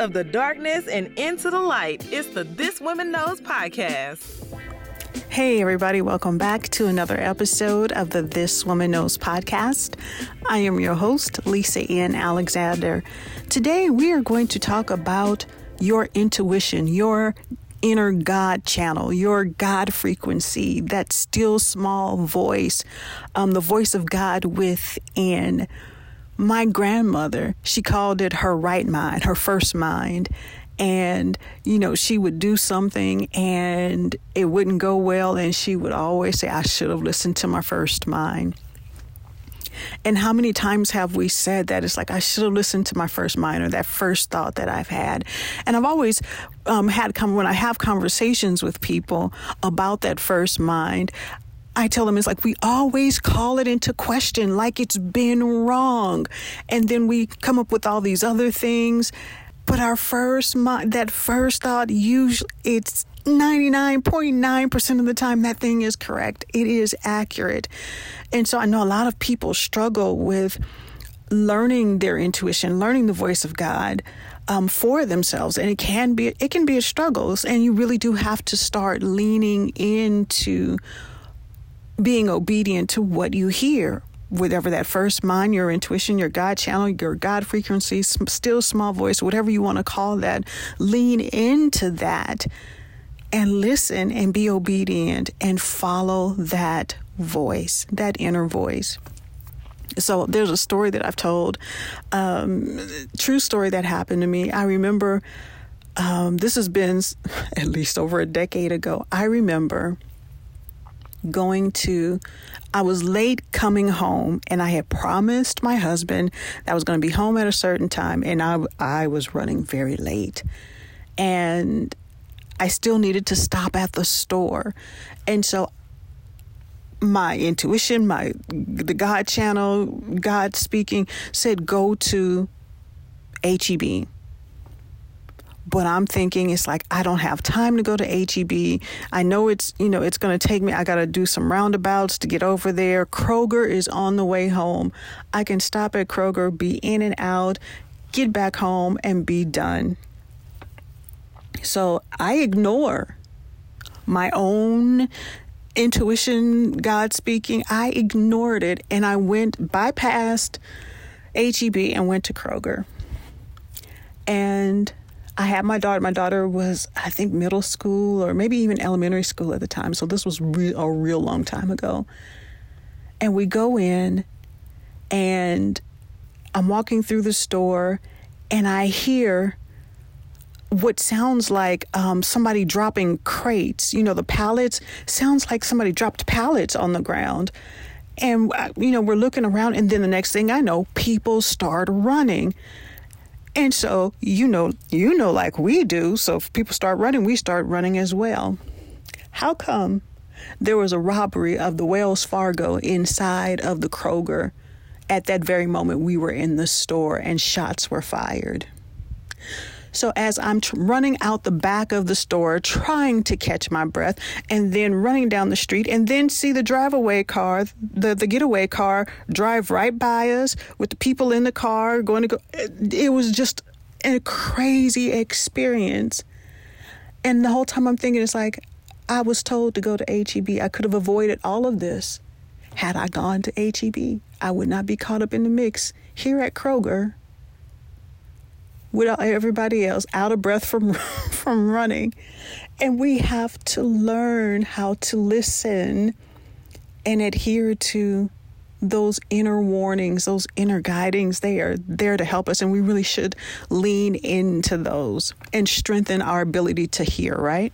of the darkness and into the light. It's the This Woman Knows podcast. Hey, everybody, welcome back to another episode of the This Woman Knows podcast. I am your host, Lisa Ann Alexander. Today, we are going to talk about your intuition, your inner God channel, your God frequency, that still small voice, um, the voice of God within. My grandmother, she called it her right mind, her first mind. And, you know, she would do something and it wouldn't go well. And she would always say, I should have listened to my first mind. And how many times have we said that? It's like, I should have listened to my first mind or that first thought that I've had. And I've always um, had, come when I have conversations with people about that first mind, I tell them it's like we always call it into question like it's been wrong. And then we come up with all these other things. But our first mind, that first thought, usually it's 99.9% of the time that thing is correct. It is accurate. And so I know a lot of people struggle with learning their intuition, learning the voice of God um, for themselves, and it can be it can be a struggle. And you really do have to start leaning into being obedient to what you hear. Whatever that first mind, your intuition, your God channel, your God frequency, still small voice, whatever you want to call that, lean into that and listen and be obedient and follow that voice, that inner voice. So there's a story that I've told, um, true story that happened to me. I remember um, this has been at least over a decade ago. I remember going to I was late coming home and I had promised my husband that I was going to be home at a certain time and I I was running very late. And I still needed to stop at the store. And so my intuition, my the God channel, God speaking said go to HEB. But I'm thinking it's like I don't have time to go to HEB. I know it's, you know, it's going to take me I got to do some roundabouts to get over there. Kroger is on the way home. I can stop at Kroger, be in and out, get back home and be done. So I ignore my own intuition, God speaking. I ignored it and I went, bypassed HEB and went to Kroger. And I had my daughter. My daughter was, I think, middle school or maybe even elementary school at the time. So this was re- a real long time ago. And we go in and I'm walking through the store and I hear what sounds like um, somebody dropping crates. You know, the pallets sounds like somebody dropped pallets on the ground. And, uh, you know, we're looking around, and then the next thing I know, people start running. And so, you know, you know, like we do. So if people start running, we start running as well. How come there was a robbery of the Wells Fargo inside of the Kroger at that very moment we were in the store and shots were fired? So as I'm t- running out the back of the store, trying to catch my breath, and then running down the street, and then see the drive away car, the, the getaway car, drive right by us with the people in the car going to go. It, it was just a crazy experience. And the whole time I'm thinking, it's like, I was told to go to HEB. I could have avoided all of this. Had I gone to HEB, I would not be caught up in the mix here at Kroger with everybody else, out of breath from from running. And we have to learn how to listen and adhere to those inner warnings, those inner guidings. They are there to help us, and we really should lean into those and strengthen our ability to hear. Right.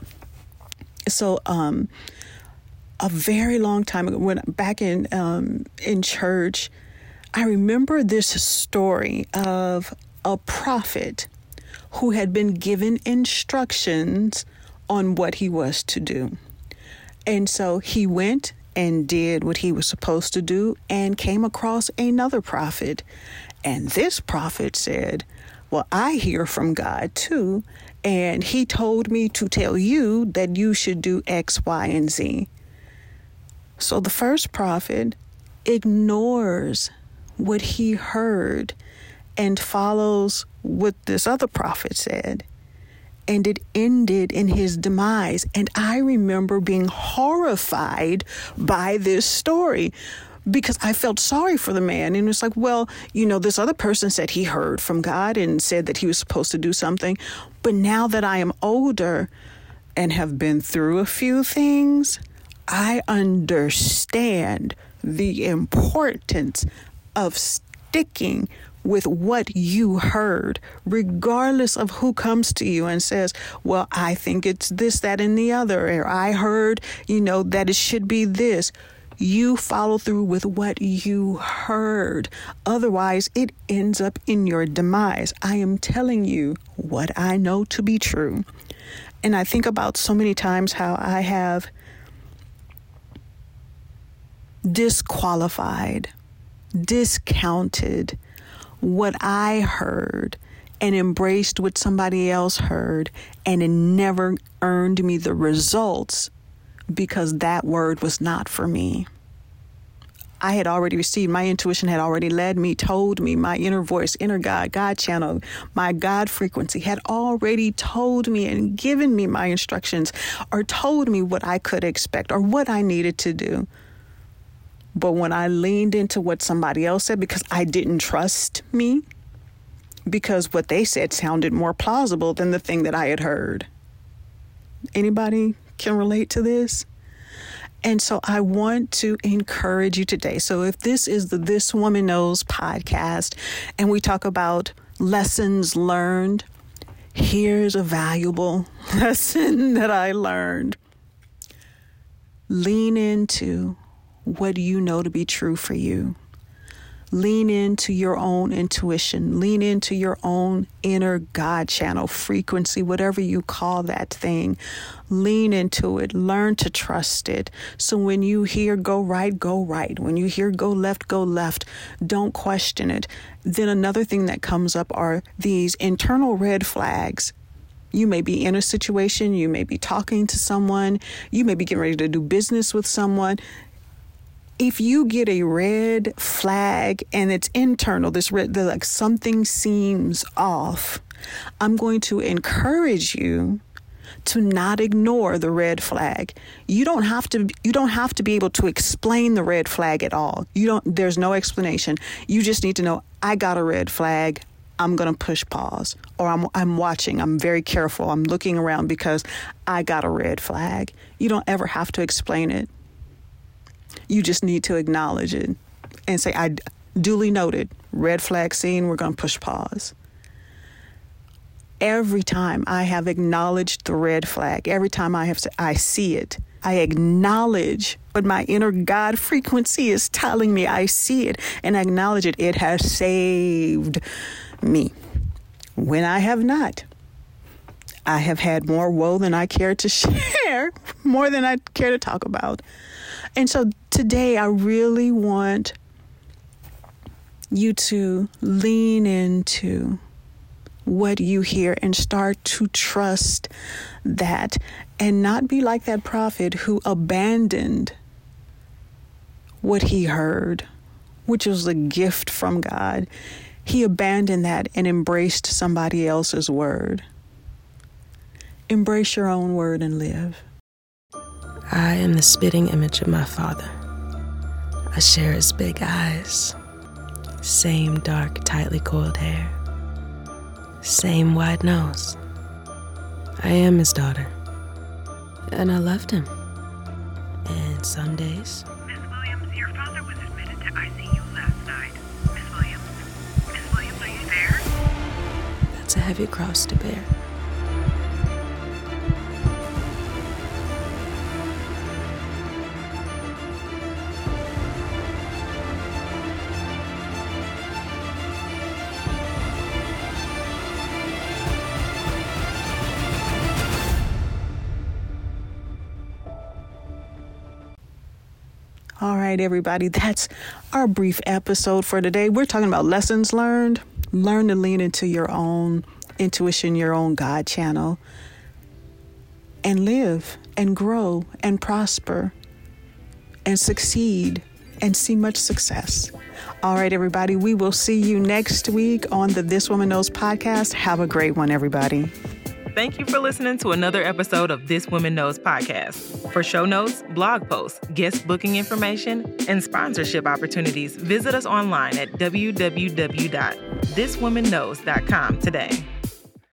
So, um, a very long time ago, when back in um, in church, I remember this story of a prophet who had been given instructions on what he was to do. And so he went and did what he was supposed to do and came across another prophet. And this prophet said, Well, I hear from God too. And he told me to tell you that you should do X, Y, and Z. So the first prophet ignores what he heard and follows what this other prophet said. And it ended in his demise. And I remember being horrified by this story because I felt sorry for the man. And it's like, well, you know, this other person said he heard from God and said that he was supposed to do something. But now that I am older and have been through a few things, I understand the importance of sticking with what you heard, regardless of who comes to you and says, Well, I think it's this, that, and the other, or I heard, you know, that it should be this. You follow through with what you heard. Otherwise, it ends up in your demise. I am telling you what I know to be true. And I think about so many times how I have disqualified, discounted what I heard and embraced what somebody else heard, and it never earned me the results because that word was not for me. I had already received, my intuition had already led me, told me, my inner voice, inner God, God channel, my God frequency had already told me and given me my instructions or told me what I could expect or what I needed to do. But when I leaned into what somebody else said because I didn't trust me, because what they said sounded more plausible than the thing that I had heard. Anybody can relate to this? And so I want to encourage you today. So if this is the This Woman Knows podcast and we talk about lessons learned, here's a valuable lesson that I learned. Lean into what do you know to be true for you. Lean into your own intuition, lean into your own inner God channel, frequency, whatever you call that thing. Lean into it, learn to trust it. So when you hear go right, go right. When you hear go left, go left. Don't question it. Then another thing that comes up are these internal red flags you may be in a situation, you may be talking to someone, you may be getting ready to do business with someone, if you get a red flag and it's internal, this red, like something seems off, I'm going to encourage you to not ignore the red flag. You don't have to you don't have to be able to explain the red flag at all. You don't there's no explanation. You just need to know I got a red flag. I'm going to push pause or I'm I'm watching. I'm very careful. I'm looking around because I got a red flag. You don't ever have to explain it. You just need to acknowledge it and say, I duly noted, red flag seen, we're going to push pause. Every time I have acknowledged the red flag, every time I have I see it, I acknowledge what my inner God frequency is telling me. I see it and I acknowledge it. It has saved me. When I have not, I have had more woe than I care to share, more than I care to talk about. And so today I really want you to lean into what you hear and start to trust that and not be like that prophet who abandoned what he heard, which was a gift from God. He abandoned that and embraced somebody else's word. Embrace your own word and live. I am the spitting image of my father. I share his big eyes, same dark, tightly coiled hair, same wide nose. I am his daughter, and I loved him. And some days. Miss Williams, your father was admitted to ICU last night. Miss Williams? Miss Williams, are you there? That's a heavy cross to bear. All right, everybody, that's our brief episode for today. We're talking about lessons learned. Learn to lean into your own intuition, your own God channel, and live and grow and prosper and succeed and see much success. All right, everybody, we will see you next week on the This Woman Knows podcast. Have a great one, everybody. Thank you for listening to another episode of This Woman Knows podcast. For show notes, blog posts, guest booking information, and sponsorship opportunities, visit us online at www.thiswomanknows.com today.